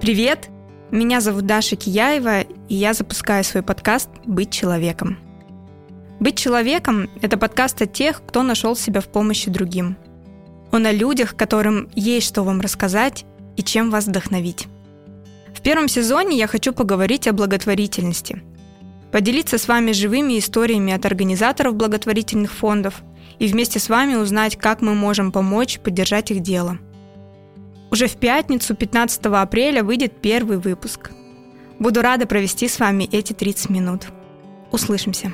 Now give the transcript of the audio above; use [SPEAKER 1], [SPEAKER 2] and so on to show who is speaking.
[SPEAKER 1] Привет! Меня зовут Даша Кияева, и я запускаю свой подкаст «Быть человеком». «Быть человеком» — это подкаст о тех, кто нашел себя в помощи другим. Он о людях, которым есть что вам рассказать и чем вас вдохновить. В первом сезоне я хочу поговорить о благотворительности. Поделиться с вами живыми историями от организаторов благотворительных фондов и вместе с вами узнать, как мы можем помочь поддержать их дело – уже в пятницу, 15 апреля, выйдет первый выпуск. Буду рада провести с вами эти 30 минут. Услышимся.